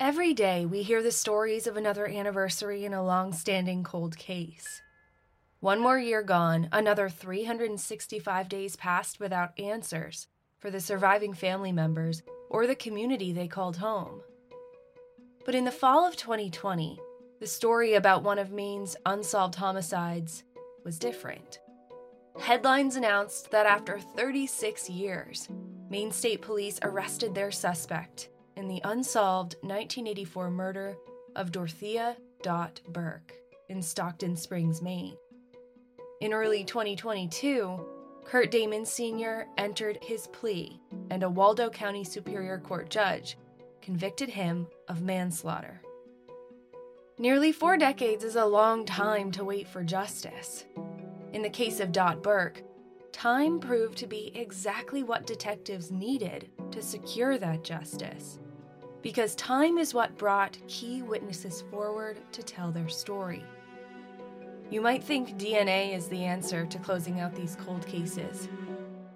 Every day, we hear the stories of another anniversary in a long standing cold case. One more year gone, another 365 days passed without answers for the surviving family members or the community they called home. But in the fall of 2020, the story about one of Maine's unsolved homicides was different. Headlines announced that after 36 years, Maine State Police arrested their suspect in the unsolved 1984 murder of Dorthea Dot Burke in Stockton Springs, Maine. In early 2022, Kurt Damon Sr. entered his plea, and a Waldo County Superior Court judge convicted him of manslaughter. Nearly four decades is a long time to wait for justice. In the case of Dot Burke, time proved to be exactly what detectives needed to secure that justice because time is what brought key witnesses forward to tell their story. You might think DNA is the answer to closing out these cold cases,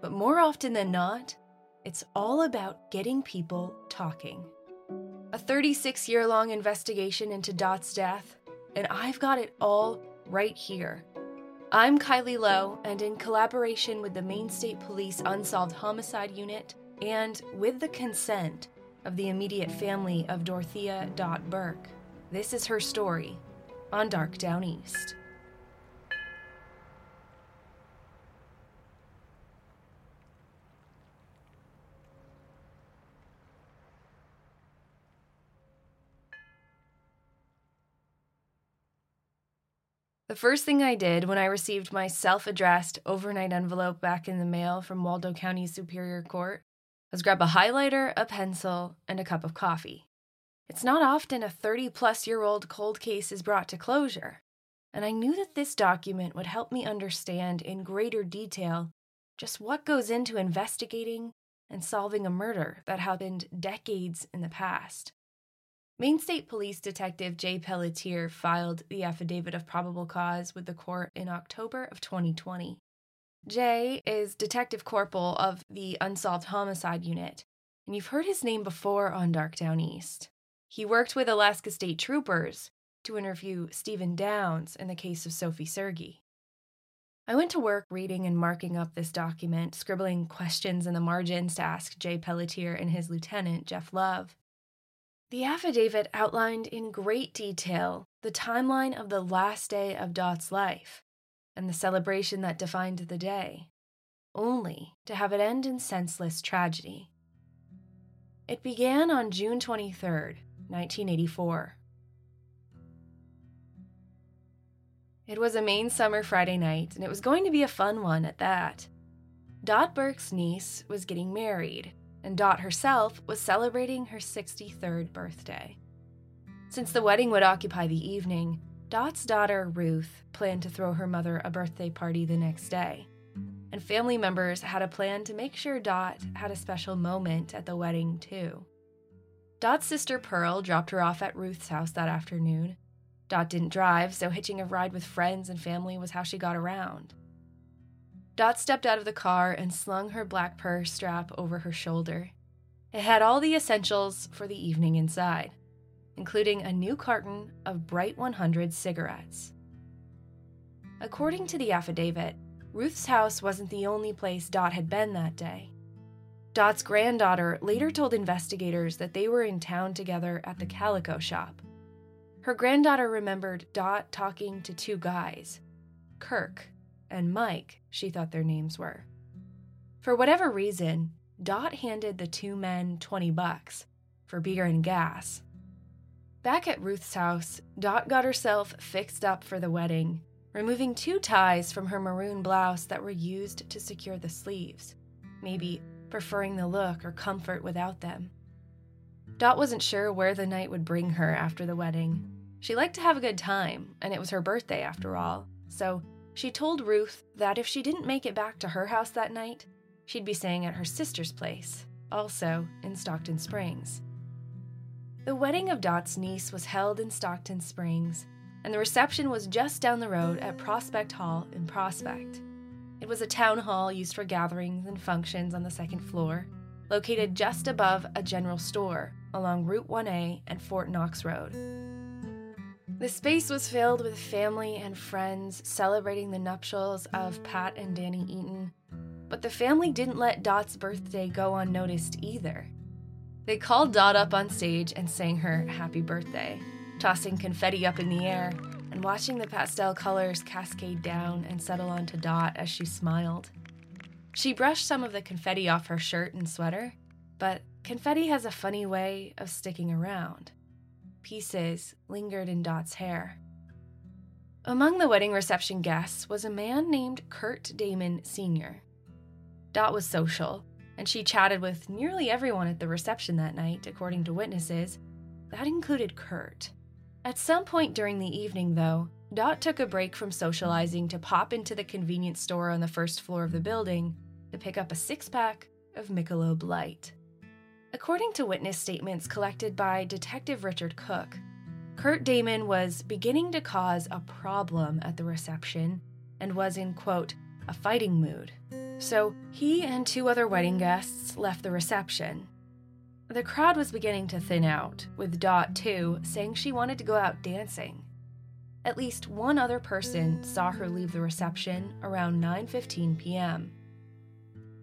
but more often than not, it's all about getting people talking. A 36 year long investigation into Dot's death, and I've got it all right here. I'm Kylie Low, and in collaboration with the Maine State Police Unsolved Homicide Unit and with the consent of the immediate family of Dorthea Dot Burke. This is her story on Dark Downeast. The first thing I did when I received my self addressed overnight envelope back in the mail from Waldo County Superior Court was grab a highlighter, a pencil, and a cup of coffee. It's not often a 30 plus year old cold case is brought to closure, and I knew that this document would help me understand in greater detail just what goes into investigating and solving a murder that happened decades in the past. Maine State Police Detective Jay Pelletier filed the affidavit of probable cause with the court in October of 2020. Jay is Detective Corporal of the Unsolved Homicide Unit, and you've heard his name before on Dark Downeast. He worked with Alaska State Troopers to interview Steven Downs in the case of Sophie Sergie. I went to work reading and marking up this document, scribbling questions in the margins to ask Jay Pelletier and his lieutenant, Jeff Love. The affidavit outlined in great detail the timeline of the last day of Dot's life and the celebration that defined the day, only to have it end in senseless tragedy. It began on June 23, 1984. It was a Maine summer Friday night, and it was going to be a fun one at that. Dot Burke's niece was getting married, and Dot herself was celebrating her 63rd birthday. Since the wedding would occupy the evening, Dot's daughter, Ruth, planned to throw her mother a birthday party the next day. And family members had a plan to make sure Dot had a special moment at the wedding, too. Dot's sister Pearl dropped her off at Ruth's house that afternoon. Dot didn't drive, so hitching a ride with friends and family was how she got around. Dot stepped out of the car and slung her black purse strap over her shoulder. It had all the essentials for the evening inside including a new carton of Bright 100 cigarettes. According to the affidavit, Ruth's house wasn't the only place Dot had been that day. Dot's granddaughter later told investigators that they were in town together at the calico shop. Her granddaughter remembered Dot talking to two guys, Kirk and Mike, she thought their names were. For whatever reason, Dot handed the two men 20 bucks for beer and gas Back at Ruth's house, Dot got herself fixed up for the wedding, removing two ties from her maroon blouse that were used to secure the sleeves, maybe preferring the look or comfort without them. Dot wasn't sure where the night would bring her after the wedding. She liked to have a good time, and it was her birthday after all, so she told Ruth that if she didn't make it back to her house that night, she'd be staying at her sister's place, also in Stockton Springs. The wedding of Dot's niece was held in Stockton Springs, and the reception was just down the road at Prospect Hall in Prospect. It was a town hall used for gatherings and functions on the second floor, located just above a general store along Route 1A and Fort Knox Road. The space was filled with family and friends celebrating the nuptials of Pat and Danny Eaton, but the family didn't let Dot's birthday go unnoticed either. They called Dot up on stage and sang her happy birthday, tossing confetti up in the air and watching the pastel colors cascade down and settle onto Dot as she smiled. She brushed some of the confetti off her shirt and sweater, but confetti has a funny way of sticking around. Pieces lingered in Dot's hair. Among the wedding reception guests was a man named Kurt Damon Sr. Dot was social, and she chatted with nearly everyone at the reception that night, according to witnesses. That included Kurt. At some point during the evening, though, Dot took a break from socializing to pop into the convenience store on the first floor of the building to pick up a six pack of Michelob Light. According to witness statements collected by Detective Richard Cook, Kurt Damon was beginning to cause a problem at the reception and was in, quote, a fighting mood. So he and two other wedding guests left the reception the crowd was beginning to thin out, with Dot, too, saying she wanted to go out dancing. At least one other person saw her leave the reception around 9:15 p.m.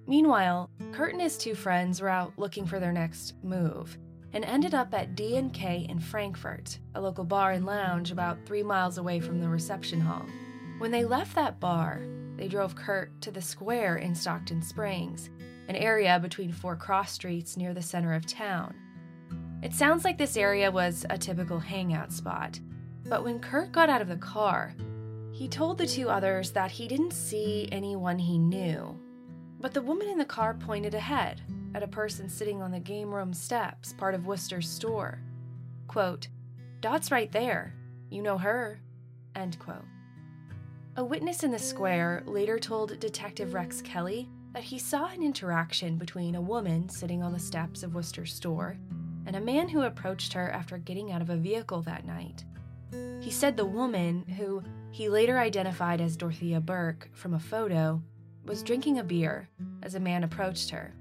Meanwhile, Kurt and his two friends were out looking for their next move and ended up at D&K in Frankfort, a local bar and lounge about 3 miles away from the reception hall. When they left that bar, they drove Kurt to the square in Stockton Springs an area between four cross streets near the center of town. It sounds like this area was a typical hangout spot, but when Kurt got out of the car, he told the two others that he didn't see anyone he knew. But the woman in the car pointed ahead at a person sitting on the game room steps, part of Worcester's store. Quote, Dot's right there. You know her. End quote. A witness in the square later told Detective Rex Kelly that he saw an interaction between a woman sitting on the steps of Worcester's store and a man who approached her after getting out of a vehicle that night. He said the woman, who he later identified as Dorthea Burke from a photo, was drinking a beer as a man approached her.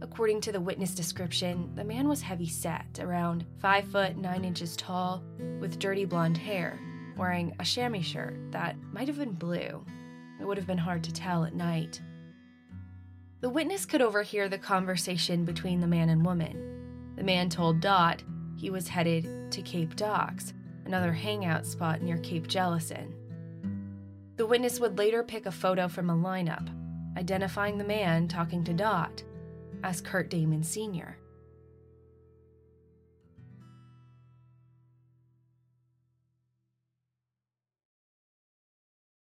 According to the witness description, the man was heavy set, around 5 foot 9 inches tall, with dirty blonde hair, wearing a chamois shirt that might have been blue. It would have been hard to tell at night. The witness could overhear the conversation between the man and woman. The man told Dot he was headed to Cape Docks, another hangout spot near Cape Jellison. The witness would later pick a photo from a lineup, identifying the man talking to Dot as Kurt Damon Sr.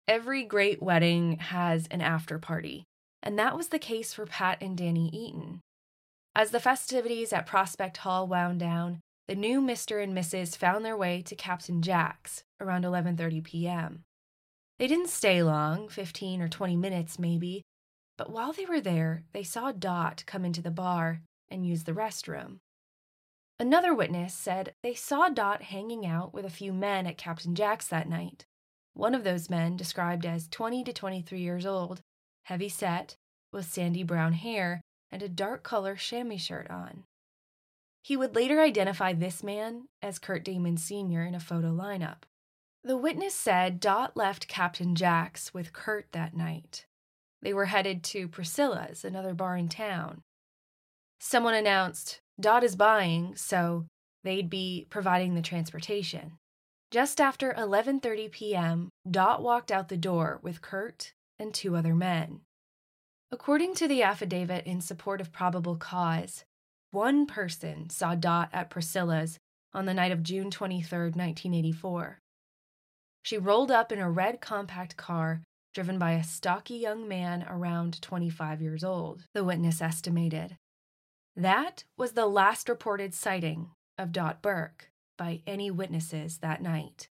Every great wedding has an after party and that was the case for Pat and Danny Eaton. As the festivities at Prospect Hall wound down, the new Mr. and Mrs. found their way to Captain Jack's around 11:30 p.m. They didn't stay long, 15 or 20 minutes maybe, but while they were there, they saw Dot come into the bar and use the restroom. Another witness said they saw Dot hanging out with a few men at Captain Jack's that night. One of those men, described as 20 to 23 years old, heavy set, with sandy brown hair and a dark color chamois shirt on. He would later identify this man as Kurt Damon Sr. in a photo lineup. The witness said Dot left Captain Jack's with Kurt that night. They were headed to Priscilla's, another bar in town. Someone announced Dot is buying, so they'd be providing the transportation. Just after 11:30 p.m., Dot walked out the door with Kurt and two other men. According to the affidavit in support of probable cause, one person saw Dot at Priscilla's on the night of June 23, 1984. She rolled up in a red compact car driven by a stocky young man around 25 years old, the witness estimated. That was the last reported sighting of Dot Burke by any witnesses that night.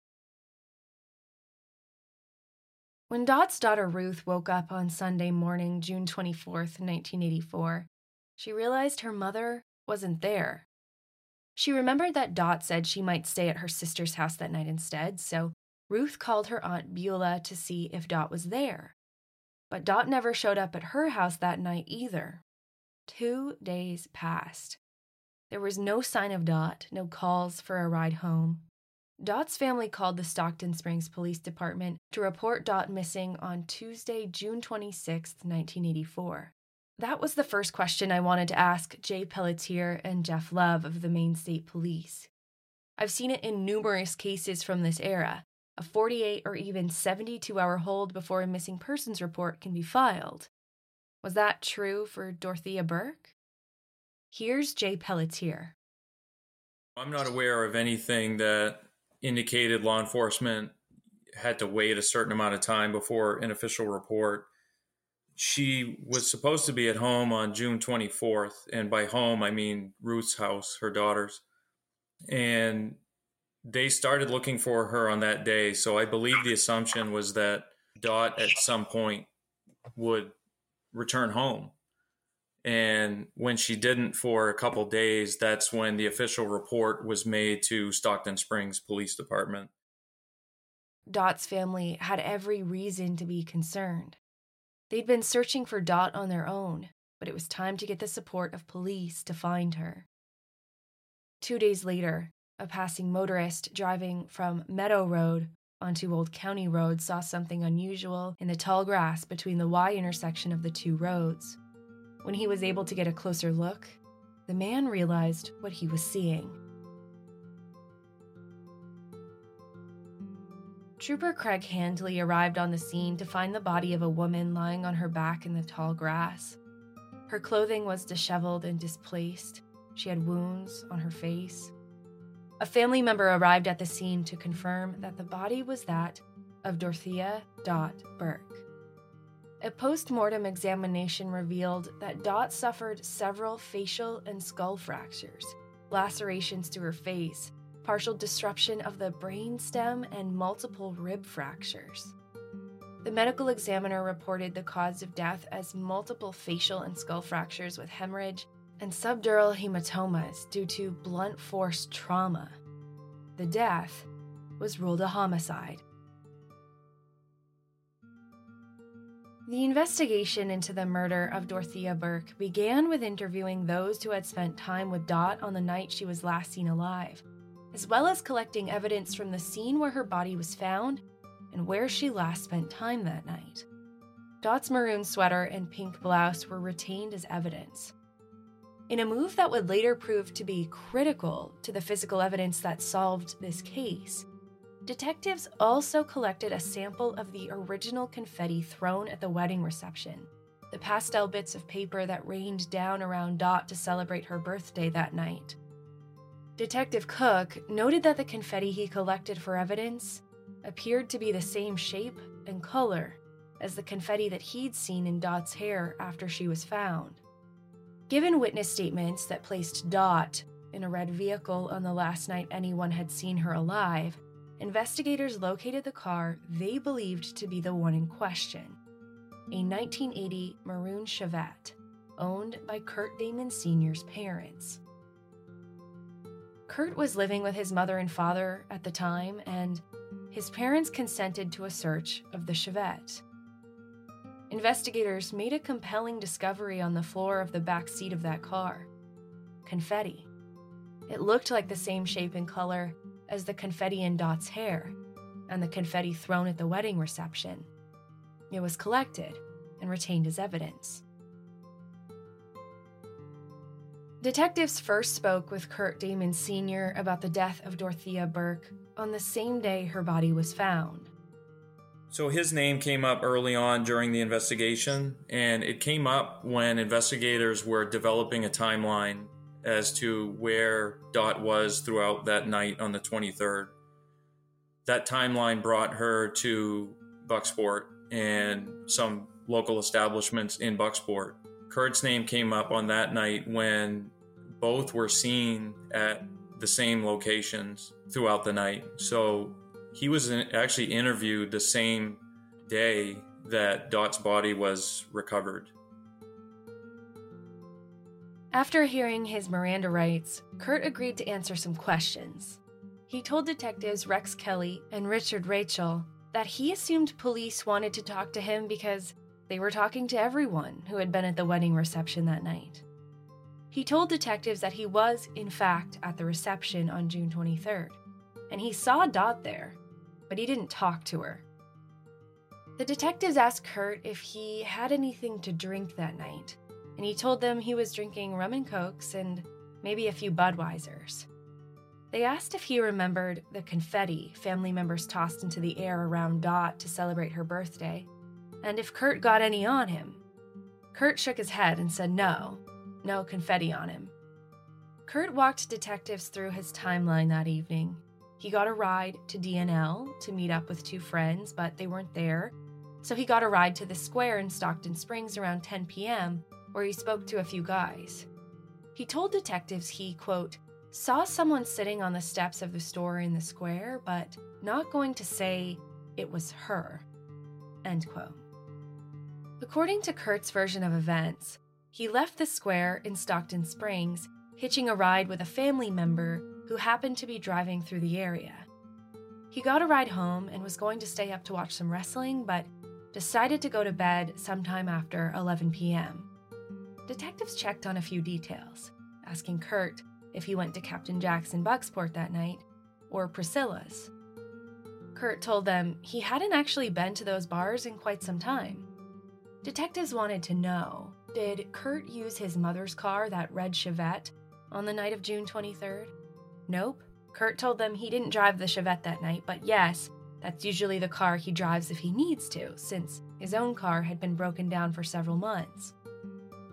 When Dot's daughter Ruth woke up on Sunday morning, June 24, 1984, she realized her mother wasn't there. She remembered that Dot said she might stay at her sister's house that night instead, so Ruth called her Aunt Beulah to see if Dot was there. But Dot never showed up at her house that night either. Two days passed. There was no sign of Dot, no calls for a ride home. Dot's family called the Stockton Springs Police Department to report Dot missing on Tuesday, June 26, 1984. That was the first question I wanted to ask Jay Pelletier and Jeff Love of the Maine State Police. I've seen it in numerous cases from this era a 48 or even 72 hour hold before a missing persons report can be filed. Was that true for Dorthea Burke? Here's Jay Pelletier. I'm not aware of anything that indicated law enforcement had to wait a certain amount of time before an official report. She was supposed to be at home on June 24th, and by home I mean Ruth's house, her daughter's. And they started looking for her on that day. So I believe the assumption was that Dot at some point would return home. And when she didn't for a couple days, that's when the official report was made to Stockton Springs Police Department. Dot's family had every reason to be concerned. They'd been searching for Dot on their own, but it was time to get the support of police to find her. Two days later, a passing motorist driving from Meadow Road onto Old County Road saw something unusual in the tall grass between the Y intersection of the two roads. When he was able to get a closer look, the man realized what he was seeing. Trooper Craig Handley arrived on the scene to find the body of a woman lying on her back in the tall grass. Her clothing was disheveled and displaced. She had wounds on her face. A family member arrived at the scene to confirm that the body was that of Dorthea Dot Burke. A post mortem examination revealed that Dot suffered several facial and skull fractures, lacerations to her face, partial disruption of the brain stem, and multiple rib fractures. The medical examiner reported the cause of death as multiple facial and skull fractures with hemorrhage and subdural hematomas due to blunt force trauma. The death was ruled a homicide. The investigation into the murder of Dorthea Burke began with interviewing those who had spent time with Dot on the night she was last seen alive, as well as collecting evidence from the scene where her body was found and where she last spent time that night. Dot's maroon sweater and pink blouse were retained as evidence. In a move that would later prove to be critical to the physical evidence that solved this case, Detectives also collected a sample of the original confetti thrown at the wedding reception, the pastel bits of paper that rained down around Dot to celebrate her birthday that night. Detective Cook noted that the confetti he collected for evidence appeared to be the same shape and color as the confetti that he'd seen in Dot's hair after she was found. Given witness statements that placed Dot in a red vehicle on the last night anyone had seen her alive, investigators located the car they believed to be the one in question a 1980 maroon Chevette owned by Kurt Damon Sr.'s parents. Kurt was living with his mother and father at the time, and his parents consented to a search of the Chevette. Investigators made a compelling discovery on the floor of the back seat of that car confetti. It looked like the same shape and color as the confetti in Dot's hair and the confetti thrown at the wedding reception. It was collected and retained as evidence. Detectives first spoke with Kurt Damon Sr. about the death of Dorthea Burke on the same day her body was found. So his name came up early on during the investigation, and it came up when investigators were developing a timeline as to where Dot was throughout that night on the 23rd. That timeline brought her to Bucksport and some local establishments in Bucksport. Kurt's name came up on that night when both were seen at the same locations throughout the night. So he was actually interviewed the same day that Dot's body was recovered. After hearing his Miranda rights, Kurt agreed to answer some questions. He told detectives Rex Kelly and Richard Rachel that he assumed police wanted to talk to him because they were talking to everyone who had been at the wedding reception that night. He told detectives that he was, in fact, at the reception on June 23rd, and he saw Dot there, but he didn't talk to her. The detectives asked Kurt if he had anything to drink that night, and he told them he was drinking rum and cokes and maybe a few Budweisers. They asked if he remembered the confetti family members tossed into the air around Dot to celebrate her birthday, and if Kurt got any on him. Kurt shook his head and said no, no confetti on him. Kurt walked detectives through his timeline that evening. He got a ride to DNL to meet up with two friends, but they weren't there. So he got a ride to the square in Stockton Springs around 10 p.m., where he spoke to a few guys. He told detectives he, quote, saw someone sitting on the steps of the store in the square, but not going to say it was her, end quote. According to Kurt's version of events, he left the square in Stockton Springs, hitching a ride with a family member who happened to be driving through the area. He got a ride home and was going to stay up to watch some wrestling, but decided to go to bed sometime after 11 p.m. Detectives checked on a few details, asking Kurt if he went to Captain Jack's in Bucksport that night or Priscilla's. Kurt told them he hadn't actually been to those bars in quite some time. Detectives wanted to know did Kurt use his mother's car, that red Chevette, on the night of June 23rd? Nope. Kurt told them he didn't drive the Chevette that night, but yes, that's usually the car he drives if he needs to, since his own car had been broken down for several months.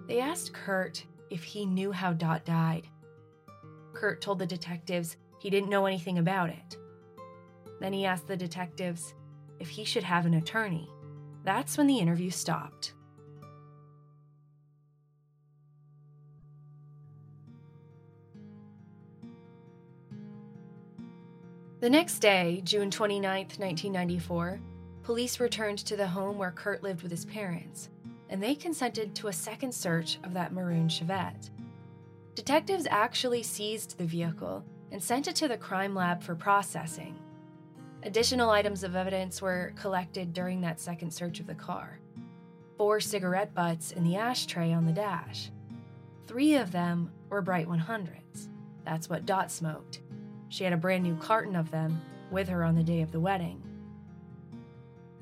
They asked Kurt if he knew how Dot died. Kurt told the detectives he didn't know anything about it. Then he asked the detectives if he should have an attorney. That's when the interview stopped. The next day, June 29, 1994, police returned to the home where Kurt lived with his parents, and they consented to a second search of that maroon Chevette. Detectives actually seized the vehicle and sent it to the crime lab for processing. Additional items of evidence were collected during that second search of the car four cigarette butts in the ashtray on the dash. Three of them were Bright 100s. That's what Dot smoked. She had a brand new carton of them with her on the day of the wedding.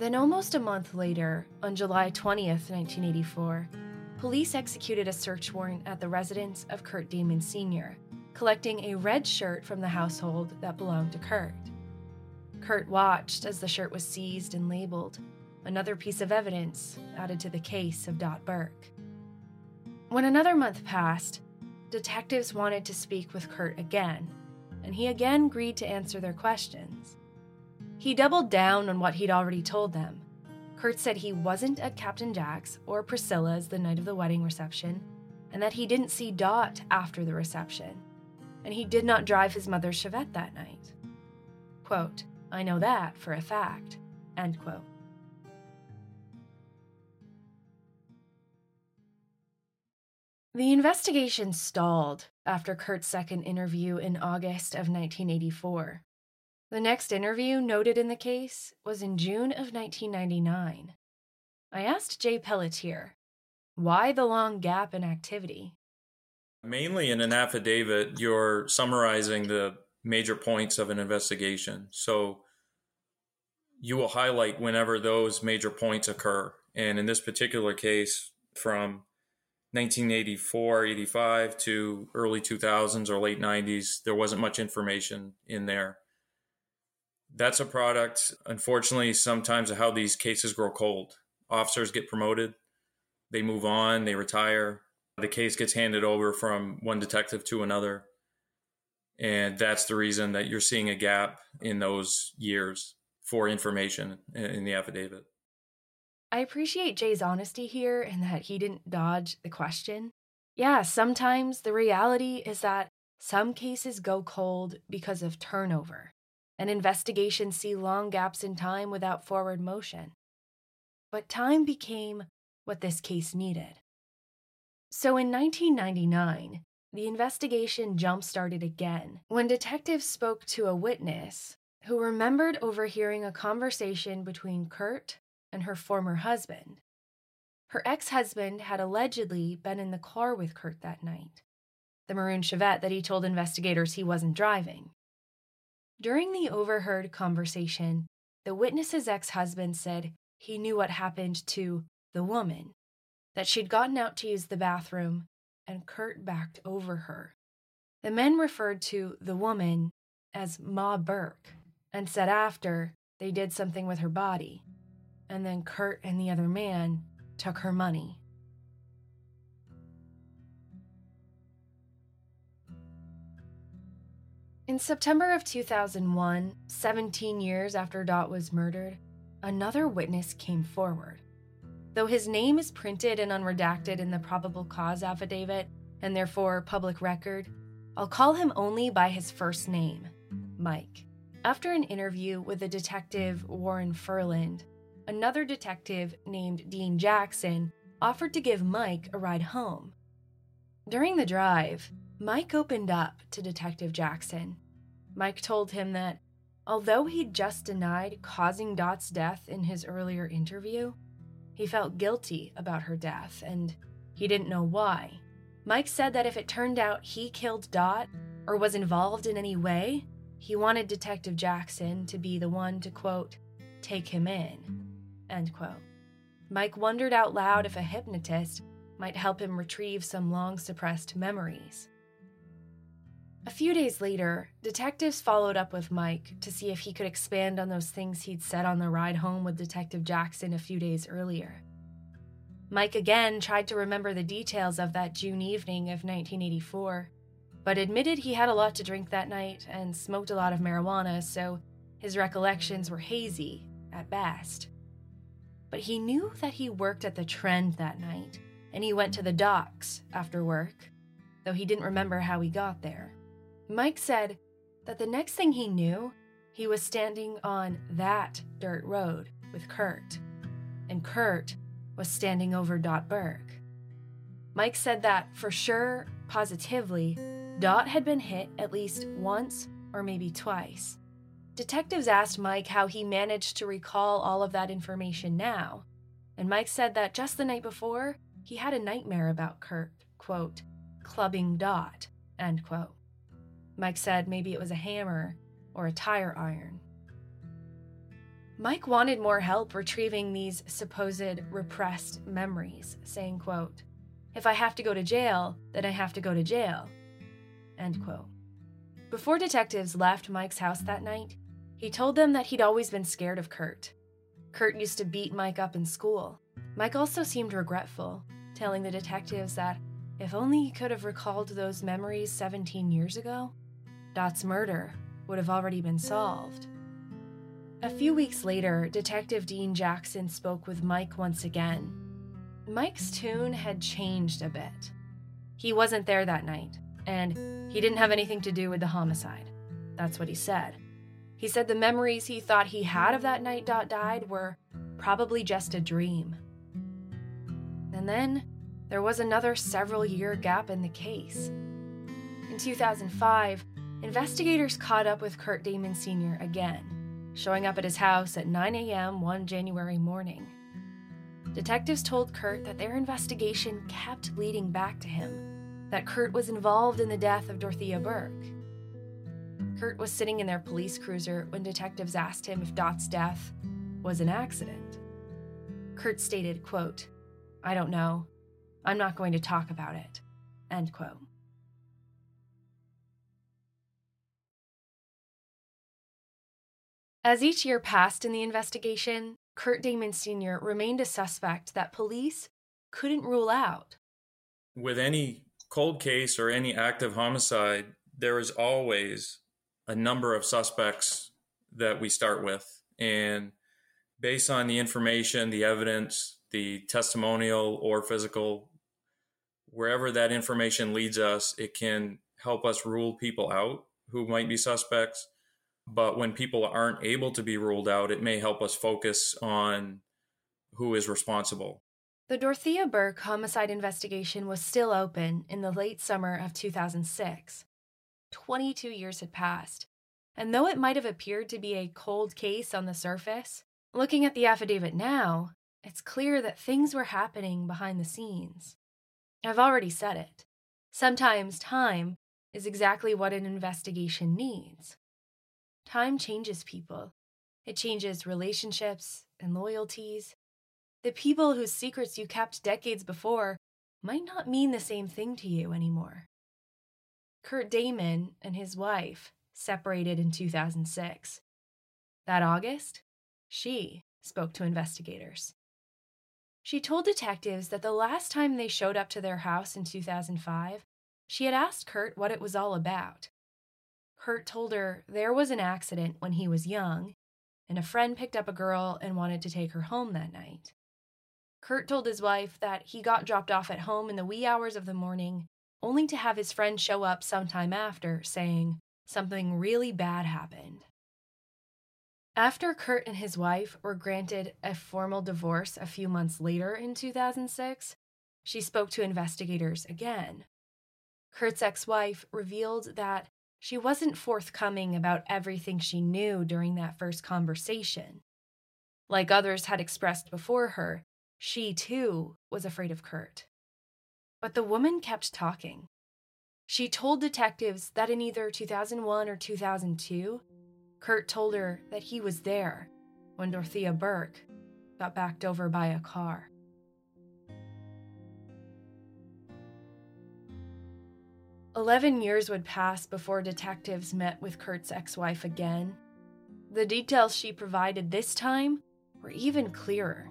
Then, almost a month later, on July 20th, 1984, police executed a search warrant at the residence of Kurt Damon Sr., collecting a red shirt from the household that belonged to Kurt. Kurt watched as the shirt was seized and labeled, another piece of evidence added to the case of Dot Burke. When another month passed, detectives wanted to speak with Kurt again and he again agreed to answer their questions. He doubled down on what he'd already told them. Kurt said he wasn't at Captain Jack's or Priscilla's the night of the wedding reception, and that he didn't see Dot after the reception, and he did not drive his mother's Chevette that night. Quote, I know that for a fact. End quote. The investigation stalled after Kurt's second interview in August of 1984. The next interview noted in the case was in June of 1999. I asked Jay Pelletier, why the long gap in activity? Mainly in an affidavit, you're summarizing the major points of an investigation. So you will highlight whenever those major points occur. And in this particular case, from 1984, 85 to early 2000s or late 90s, there wasn't much information in there. That's a product, unfortunately, sometimes of how these cases grow cold. Officers get promoted, they move on, they retire. The case gets handed over from one detective to another. And that's the reason that you're seeing a gap in those years for information in the affidavit. I appreciate Jay's honesty here in that he didn't dodge the question. Yeah, sometimes the reality is that some cases go cold because of turnover, and investigations see long gaps in time without forward motion. But time became what this case needed. So in 1999, the investigation jump started again when detectives spoke to a witness who remembered overhearing a conversation between Kurt and her former husband. Her ex husband had allegedly been in the car with Kurt that night, the maroon Chevette that he told investigators he wasn't driving. During the overheard conversation, the witness's ex husband said he knew what happened to the woman, that she'd gotten out to use the bathroom and Kurt backed over her. The men referred to the woman as Ma Burke and said after they did something with her body, and then Kurt and the other man took her money. In September of 2001, 17 years after Dot was murdered, another witness came forward. Though his name is printed and unredacted in the probable cause affidavit, and therefore public record, I'll call him only by his first name, Mike. After an interview with the detective Warren Furland, another detective named Dean Jackson offered to give Mike a ride home. During the drive, Mike opened up to Detective Jackson. Mike told him that although he'd just denied causing Dot's death in his earlier interview, he felt guilty about her death and he didn't know why. Mike said that if it turned out he killed Dot or was involved in any way, he wanted Detective Jackson to be the one to, quote, take him in, end quote. Mike wondered out loud if a hypnotist might help him retrieve some long suppressed memories. A few days later, detectives followed up with Mike to see if he could expand on those things he'd said on the ride home with Detective Jackson a few days earlier. Mike again tried to remember the details of that June evening of 1984, but admitted he had a lot to drink that night and smoked a lot of marijuana, so his recollections were hazy at best. But he knew that he worked at the Trend that night, and he went to the docks after work, though he didn't remember how he got there. Mike said that the next thing he knew, he was standing on that dirt road with Kurt, and Kurt was standing over Dot Burke. Mike said that for sure, positively, Dot had been hit at least once or maybe twice. Detectives asked Mike how he managed to recall all of that information now, and Mike said that just the night before, he had a nightmare about Kurt, quote, clubbing Dot, end quote. Mike said maybe it was a hammer or a tire iron. Mike wanted more help retrieving these supposed repressed memories, saying, quote, If I have to go to jail, then I have to go to jail. End quote. Before detectives left Mike's house that night, he told them that he'd always been scared of Kurt. Kurt used to beat Mike up in school. Mike also seemed regretful, telling the detectives that if only he could have recalled those memories 17 years ago, Dot's murder would have already been solved. A few weeks later, Detective Dean Jackson spoke with Mike once again. Mike's tune had changed a bit. He wasn't there that night, and he didn't have anything to do with the homicide. That's what he said. He said the memories he thought he had of that night Dot died were probably just a dream. And then there was another several year gap in the case. In 2005, investigators caught up with Kurt Damon Sr. again showing up at his house at 9 a.m. one January morning. Detectives told Kurt that their investigation kept leading back to him, that Kurt was involved in the death of Dorthea Burke. Kurt was sitting in their police cruiser when detectives asked him if Dot's death was an accident. Kurt stated, quote, I don't know. I'm not going to talk about it. End quote. As each year passed in the investigation, Kurt Damon Sr. remained a suspect that police couldn't rule out. With any cold case or any active homicide, there is always a number of suspects that we start with. And based on the information, the evidence, the testimonial or physical, wherever that information leads us, it can help us rule people out who might be suspects but when people aren't able to be ruled out, it may help us focus on who is responsible. The Dorthea Burke homicide investigation was still open in the late summer of 2006. 22 years had passed, and though it might have appeared to be a cold case on the surface, looking at the affidavit now, it's clear that things were happening behind the scenes. I've already said it. Sometimes time is exactly what an investigation needs. Time changes people, it changes relationships and loyalties. The people whose secrets you kept decades before might not mean the same thing to you anymore. Kurt Damon and his wife separated in 2006. That August, she spoke to investigators. She told detectives that the last time they showed up to their house in 2005, she had asked Kurt what it was all about. Kurt told her there was an accident when he was young, and a friend picked up a girl and wanted to take her home that night. Kurt told his wife that he got dropped off at home in the wee hours of the morning, only to have his friend show up sometime after, saying something really bad happened. After Kurt and his wife were granted a formal divorce a few months later in 2006, she spoke to investigators again. Kurt's ex wife revealed that she wasn't forthcoming about everything she knew during that first conversation. Like others had expressed before her, she too was afraid of Kurt. But the woman kept talking. She told detectives that in either 2001 or 2002, Kurt told her that he was there when Dorthea Burke got backed over by a car. Eleven years would pass before detectives met with Kurt's ex wife again. The details she provided this time were even clearer.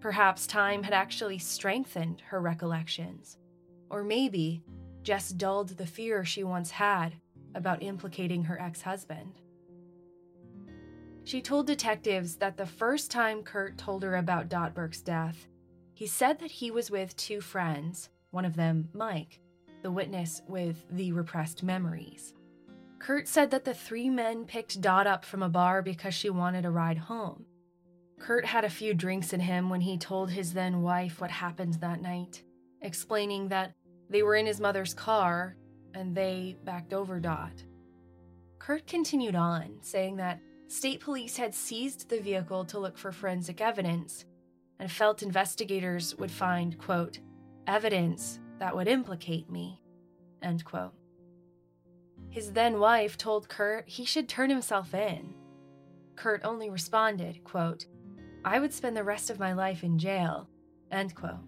Perhaps time had actually strengthened her recollections. Or maybe just dulled the fear she once had about implicating her ex husband. She told detectives that the first time Kurt told her about Dot Burke's death, he said that he was with two friends, one of them, Mike, the witness with the repressed memories. Kurt said that the three men picked Dot up from a bar because she wanted a ride home. Kurt had a few drinks in him when he told his then wife what happened that night, explaining that they were in his mother's car and they backed over Dot. Kurt continued on, saying that state police had seized the vehicle to look for forensic evidence and felt investigators would find, quote, evidence that would implicate me, end quote. His then wife told Kurt he should turn himself in. Kurt only responded, quote, I would spend the rest of my life in jail, end quote.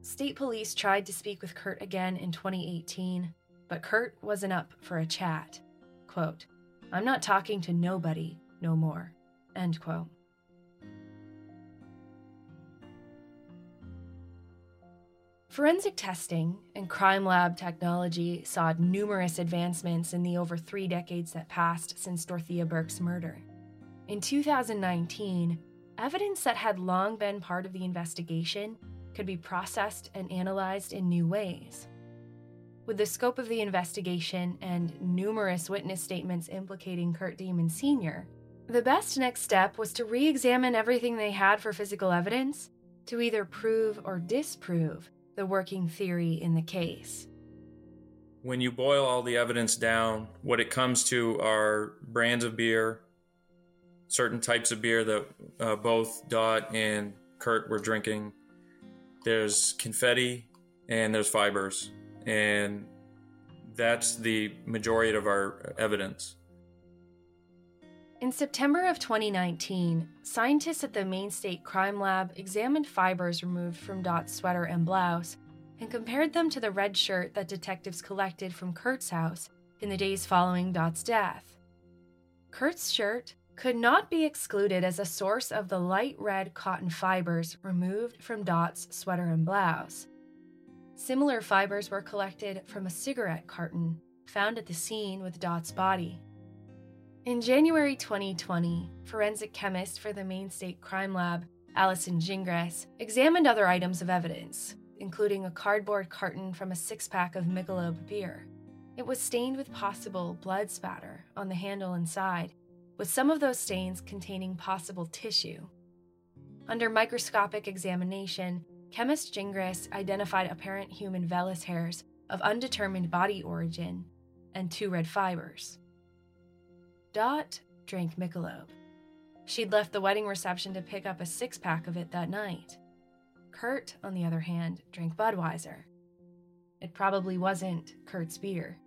State police tried to speak with Kurt again in 2018, but Kurt wasn't up for a chat. Quote, I'm not talking to nobody no more. End quote. Forensic testing and crime lab technology saw numerous advancements in the over three decades that passed since Dorthea Burke's murder. In 2019, evidence that had long been part of the investigation could be processed and analyzed in new ways. With the scope of the investigation and numerous witness statements implicating Kurt Damon Sr., the best next step was to re examine everything they had for physical evidence to either prove or disprove the working theory in the case. When you boil all the evidence down, what it comes to are brands of beer, certain types of beer that uh, both Dot and Kurt were drinking. There's confetti and there's fibers and that's the majority of our evidence. In September of 2019, scientists at the Maine State Crime Lab examined fibers removed from Dot's sweater and blouse and compared them to the red shirt that detectives collected from Kurt's house in the days following Dot's death. Kurt's shirt could not be excluded as a source of the light red cotton fibers removed from Dot's sweater and blouse. Similar fibers were collected from a cigarette carton found at the scene with Dot's body. In January 2020, forensic chemist for the Maine State Crime Lab, Allison Gingras, examined other items of evidence, including a cardboard carton from a six pack of Michelob beer. It was stained with possible blood spatter on the handle inside, with some of those stains containing possible tissue. Under microscopic examination, chemist Gingras identified apparent human vellus hairs of undetermined body origin and two red fibers. Dot drank Michelob. She'd left the wedding reception to pick up a six pack of it that night. Kurt, on the other hand, drank Budweiser. It probably wasn't Kurt's beer.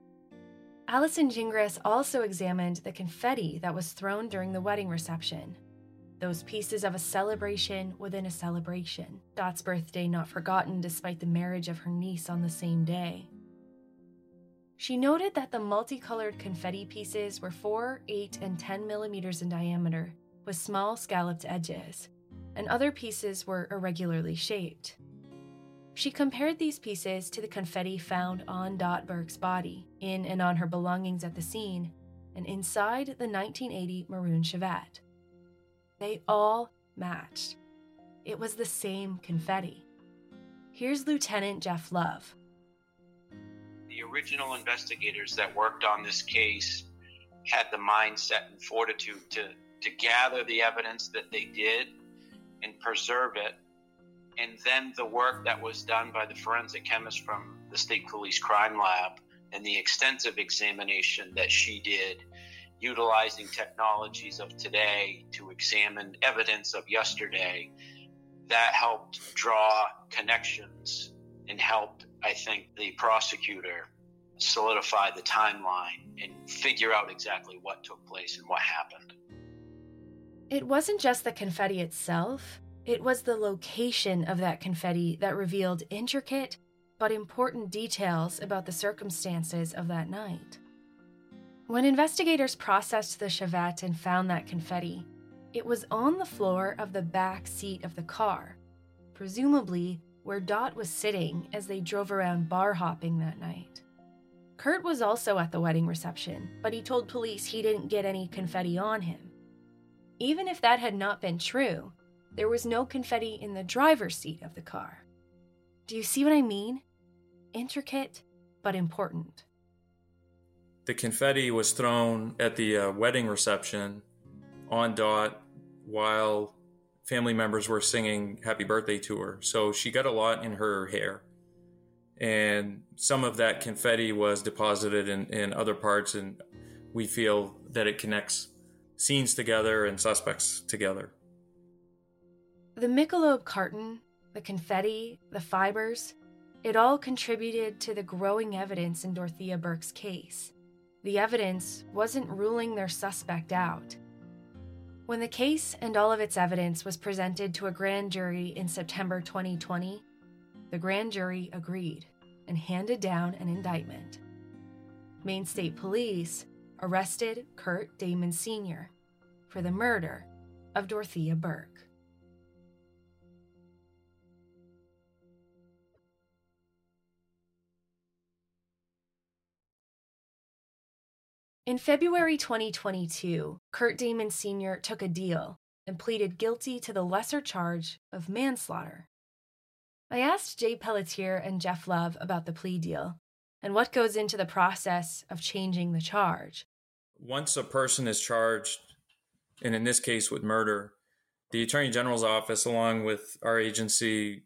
Allison Gingras also examined the confetti that was thrown during the wedding reception. Those pieces of a celebration within a celebration. Dot's birthday not forgotten despite the marriage of her niece on the same day. She noted that the multicolored confetti pieces were 4, 8, and 10 millimeters in diameter, with small scalloped edges, and other pieces were irregularly shaped. She compared these pieces to the confetti found on Dot Burke's body, in and on her belongings at the scene, and inside the 1980 maroon Chevette. They all matched. It was the same confetti. Here's Lieutenant Jeff Love. The original investigators that worked on this case had the mindset and fortitude to, to gather the evidence that they did and preserve it. And then the work that was done by the forensic chemist from the state police crime lab and the extensive examination that she did utilizing technologies of today to examine evidence of yesterday that helped draw connections and helped i think the prosecutor solidify the timeline and figure out exactly what took place and what happened it wasn't just the confetti itself it was the location of that confetti that revealed intricate but important details about the circumstances of that night. When investigators processed the Chevette and found that confetti, it was on the floor of the back seat of the car, presumably where Dot was sitting as they drove around bar hopping that night. Kurt was also at the wedding reception, but he told police he didn't get any confetti on him. Even if that had not been true, there was no confetti in the driver's seat of the car. Do you see what I mean? Intricate, but important. The confetti was thrown at the uh, wedding reception on Dot while family members were singing happy birthday to her. So she got a lot in her hair. And some of that confetti was deposited in, in other parts, and we feel that it connects scenes together and suspects together. The Michelob carton, the confetti, the fibers, it all contributed to the growing evidence in Dorthea Burke's case. The evidence wasn't ruling their suspect out. When the case and all of its evidence was presented to a grand jury in September 2020, the grand jury agreed and handed down an indictment. Maine State Police arrested Kurt Damon Sr. for the murder of Dorthea Burke. In February 2022, Kurt Damon Sr. took a deal and pleaded guilty to the lesser charge of manslaughter. I asked Jay Pelletier and Jeff Love about the plea deal and what goes into the process of changing the charge. Once a person is charged, and in this case with murder, the Attorney General's office, along with our agency,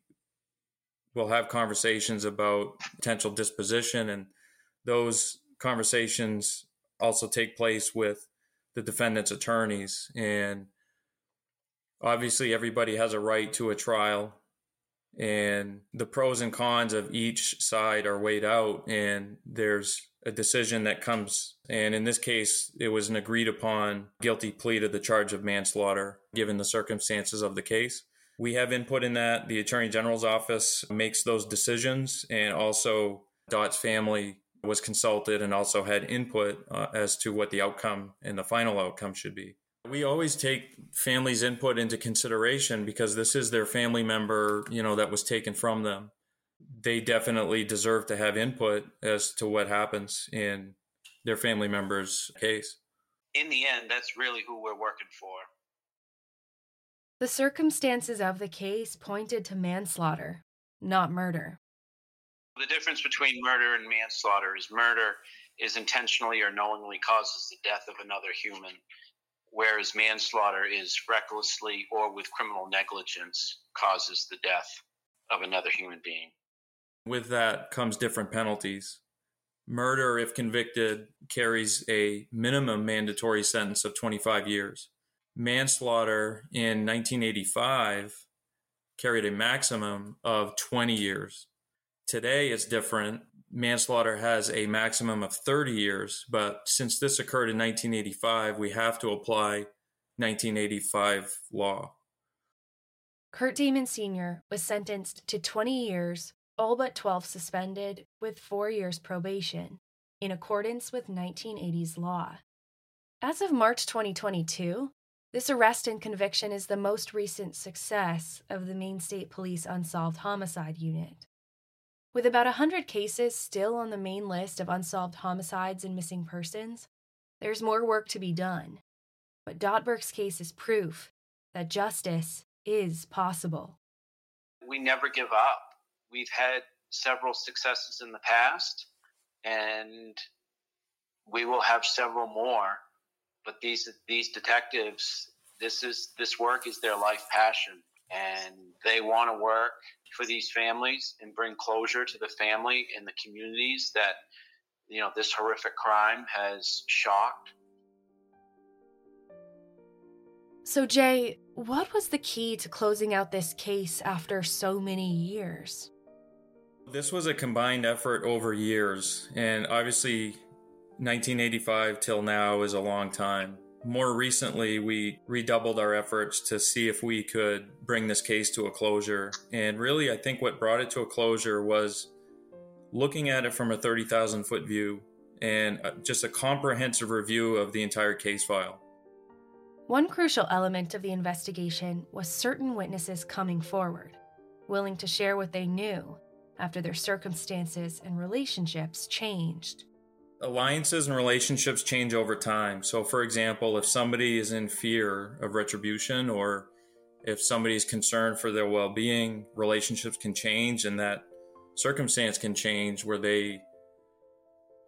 will have conversations about potential disposition, and those conversations also take place with the defendant's attorneys. And obviously, everybody has a right to a trial, and the pros and cons of each side are weighed out, and there's a decision that comes. And in this case, it was an agreed upon guilty plea to the charge of manslaughter, given the circumstances of the case. We have input in that. The Attorney General's office makes those decisions, and also Dot's family was consulted and also had input uh, as to what the outcome and the final outcome should be. We always take families' input into consideration because this is their family member, you know, that was taken from them. They definitely deserve to have input as to what happens in their family member's case. In the end, that's really who we're working for. The circumstances of the case pointed to manslaughter, not murder. The difference between murder and manslaughter is murder is intentionally or knowingly causes the death of another human, whereas manslaughter is recklessly or with criminal negligence causes the death of another human being. With that comes different penalties. Murder, if convicted, carries a minimum mandatory sentence of 25 years. Manslaughter in 1985 carried a maximum of 20 years. Today it's different. manslaughter has a maximum of 30 years, but since this occurred in 1985, we have to apply 1985 law. Kurt Damon Sr. was sentenced to 20 years, all but 12 suspended, with four years probation, in accordance with 1980s law. As of March 2022, this arrest and conviction is the most recent success of the Maine State Police Unsolved Homicide Unit. With about 100 cases still on the main list of unsolved homicides and missing persons, there's more work to be done. But Dot Burke's case is proof that justice is possible. We never give up. We've had several successes in the past, and we will have several more. But these these detectives, this is this work is their life passion, and they want to work for these families and bring closure to the family and the communities that you know this horrific crime has shocked. So, Jay, what was the key to closing out this case after so many years? This was a combined effort over years, and obviously, 1985 till now is a long time. More recently, we redoubled our efforts to see if we could bring this case to a closure. And really, I think what brought it to a closure was looking at it from a 30,000 foot view and uh, just a comprehensive review of the entire case file. One crucial element of the investigation was certain witnesses coming forward, willing to share what they knew after their circumstances and relationships changed alliances and relationships change over time. So, for example, if somebody is in fear of retribution or if somebody is concerned for their well being, relationships can change and that circumstance can change where they,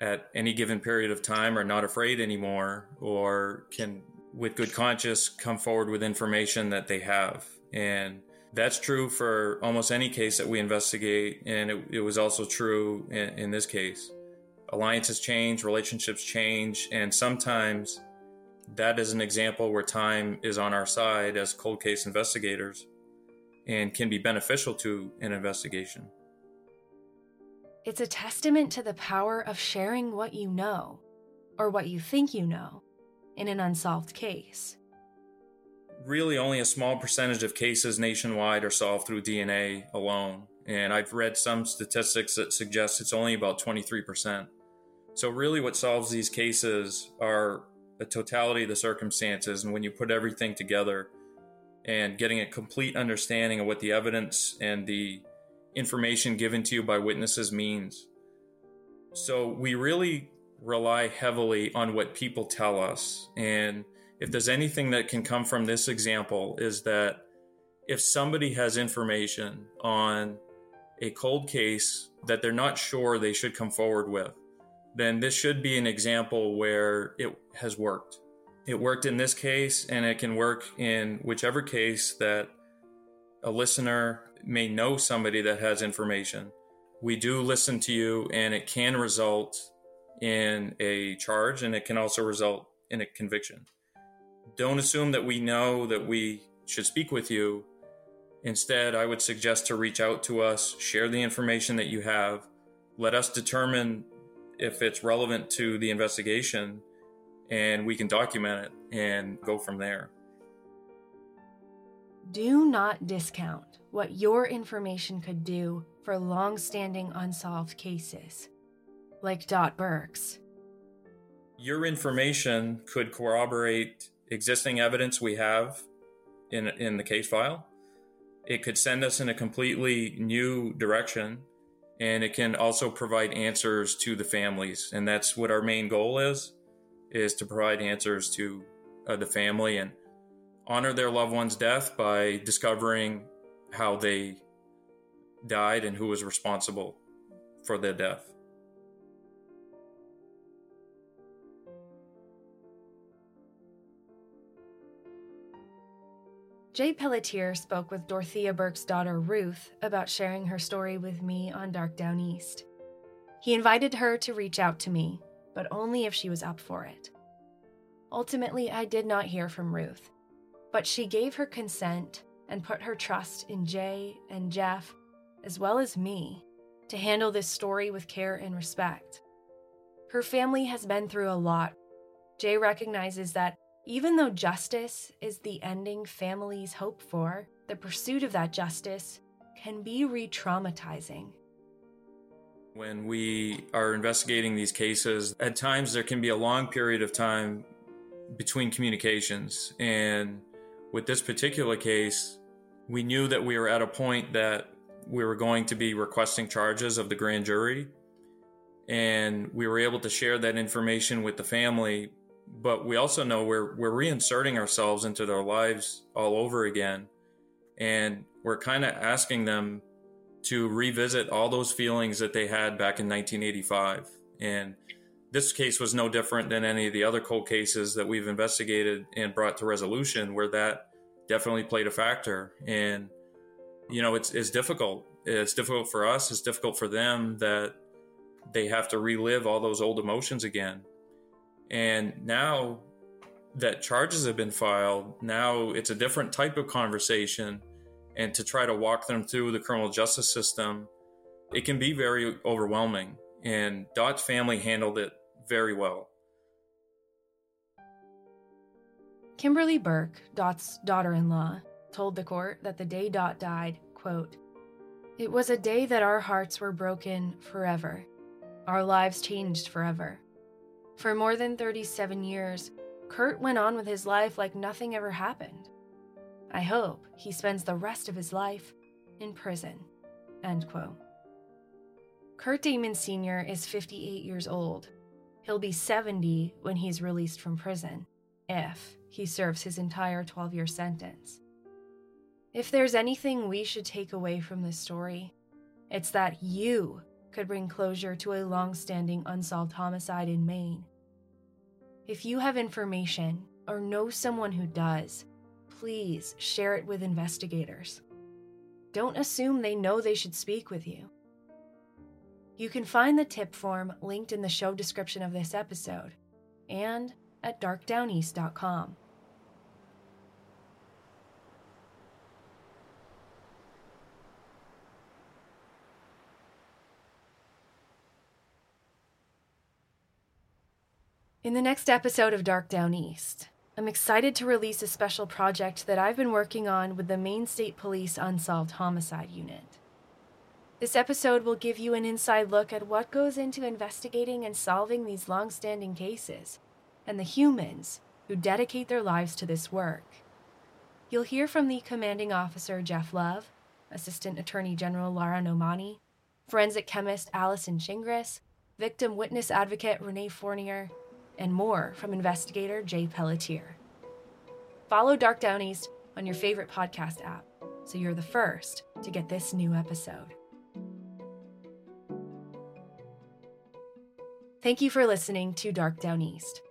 at any given period of time, are not afraid anymore or can, with good conscience, come forward with information that they have. And that's true for almost any case that we investigate. And it, it was also true in, in this case alliances change, relationships change, and sometimes that is an example where time is on our side as cold case investigators and can be beneficial to an investigation. It's a testament to the power of sharing what you know, or what you think you know, in an unsolved case. Really, only a small percentage of cases nationwide are solved through DNA alone. And I've read some statistics that suggest it's only about 23%. So, really, what solves these cases are the totality of the circumstances. And when you put everything together and getting a complete understanding of what the evidence and the information given to you by witnesses means. So, we really rely heavily on what people tell us. And if there's anything that can come from this example, is that if somebody has information on a cold case that they're not sure they should come forward with, then this should be an example where it has worked. It worked in this case, and it can work in whichever case that a listener may know somebody that has information. We do listen to you, and it can result in a charge, and it can also result in a conviction. Don't assume that we know that we should speak with you. Instead, I would suggest to reach out to us, share the information that you have, let us determine if it's relevant to the investigation and we can document it and go from there. Do not discount what your information could do for long standing unsolved cases, like Dot Burke's. Your information could corroborate existing evidence we have in, in the case file. It could send us in a completely new direction and it can also provide answers to the families. And that's what our main goal is is to provide answers to uh, the family and honor their loved one's death by discovering how they died and who was responsible for their death Jay Pelletier spoke with Dorthea Burke's daughter Ruth about sharing her story with me on Dark Downeast. He invited her to reach out to me, but only if she was up for it. Ultimately, I did not hear from Ruth, but she gave her consent and put her trust in Jay and Jeff, as well as me, to handle this story with care and respect. Her family has been through a lot. Jay recognizes that even though justice is the ending families hope for, the pursuit of that justice can be re traumatizing. When we are investigating these cases, at times there can be a long period of time between communications. And with this particular case, we knew that we were at a point that we were going to be requesting charges of the grand jury. And we were able to share that information with the family. But we also know we're, we're reinserting ourselves into their lives all over again. And we're kind of asking them to revisit all those feelings that they had back in 1985. And this case was no different than any of the other cold cases that we've investigated and brought to resolution, where that definitely played a factor. And you know, it's it's difficult. It's difficult for us. It's difficult for them that they have to relive all those old emotions again. And now that charges have been filed, now it's a different type of conversation. And to try to walk them through the criminal justice system, it can be very overwhelming. And Dot's family handled it very well. Kimberly Burke, Dot's daughter in law, told the court that the day Dot died, quote, It was a day that our hearts were broken forever. Our lives changed forever. For more than 37 years, Kurt went on with his life like nothing ever happened. I hope he spends the rest of his life in prison. End quote. Kurt Damon Sr. is 58 years old. He'll be 70 when he's released from prison, if he serves his entire 12 year sentence. If there's anything we should take away from this story, it's that you could bring closure to a long standing unsolved homicide in Maine. If you have information or know someone who does, please share it with investigators. Don't assume they know they should speak with you. You can find the tip form linked in the show description of this episode and at darkdowneast.com. In the next episode of Dark Downeast, I'm excited to release a special project that I've been working on with the Maine State Police Unsolved Homicide Unit. This episode will give you an inside look at what goes into investigating and solving these long standing cases, and the humans who dedicate their lives to this work. You'll hear from the commanding officer Jeff Love, Assistant Attorney General Lara Nomani, forensic chemist Allison Chingris, victim witness advocate Renee Fournier, and more from investigator Jay Pelletier. Follow Dark Downeast on your favorite podcast app so you're the first to get this new episode. Thank you for listening to Dark Downeast.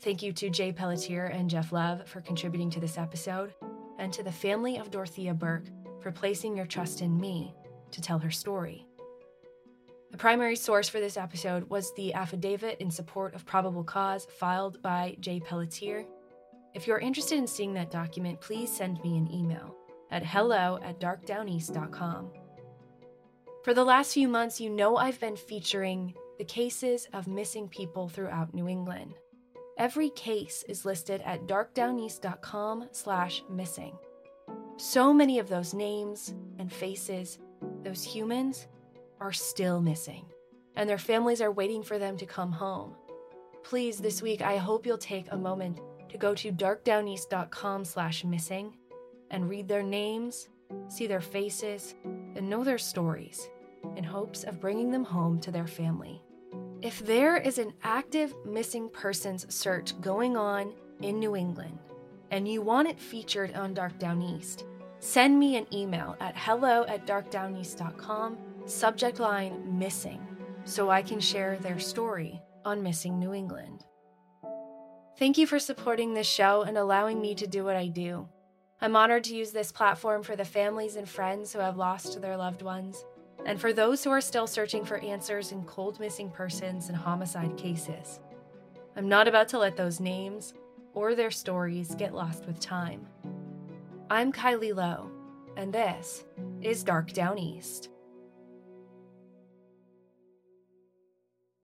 Thank you to Jay Pelletier and Jeff Love for contributing to this episode, and to the family of Dorthea Burke for placing your trust in me to tell her story. The primary source for this episode was the affidavit in support of probable cause filed by Jay Pelletier. If you're interested in seeing that document, please send me an email at hello at darkdowneast.com. For the last few months, you know I've been featuring the cases of missing people throughout New England. Every case is listed at darkdowneast.com slash missing. So many of those names and faces, those humans, are still missing, and their families are waiting for them to come home. Please, this week, I hope you'll take a moment to go to darkdowneast.com slash missing and read their names, see their faces, and know their stories in hopes of bringing them home to their family. If there is an active missing persons search going on in New England and you want it featured on Dark Downeast, send me an email at hello at darkdowneast.com subject line missing, so I can share their story on Missing New England. Thank you for supporting this show and allowing me to do what I do. I'm honored to use this platform for the families and friends who have lost their loved ones, and for those who are still searching for answers in cold missing persons and homicide cases. I'm not about to let those names or their stories get lost with time. I'm Kylie Low, and this is Dark Downeast.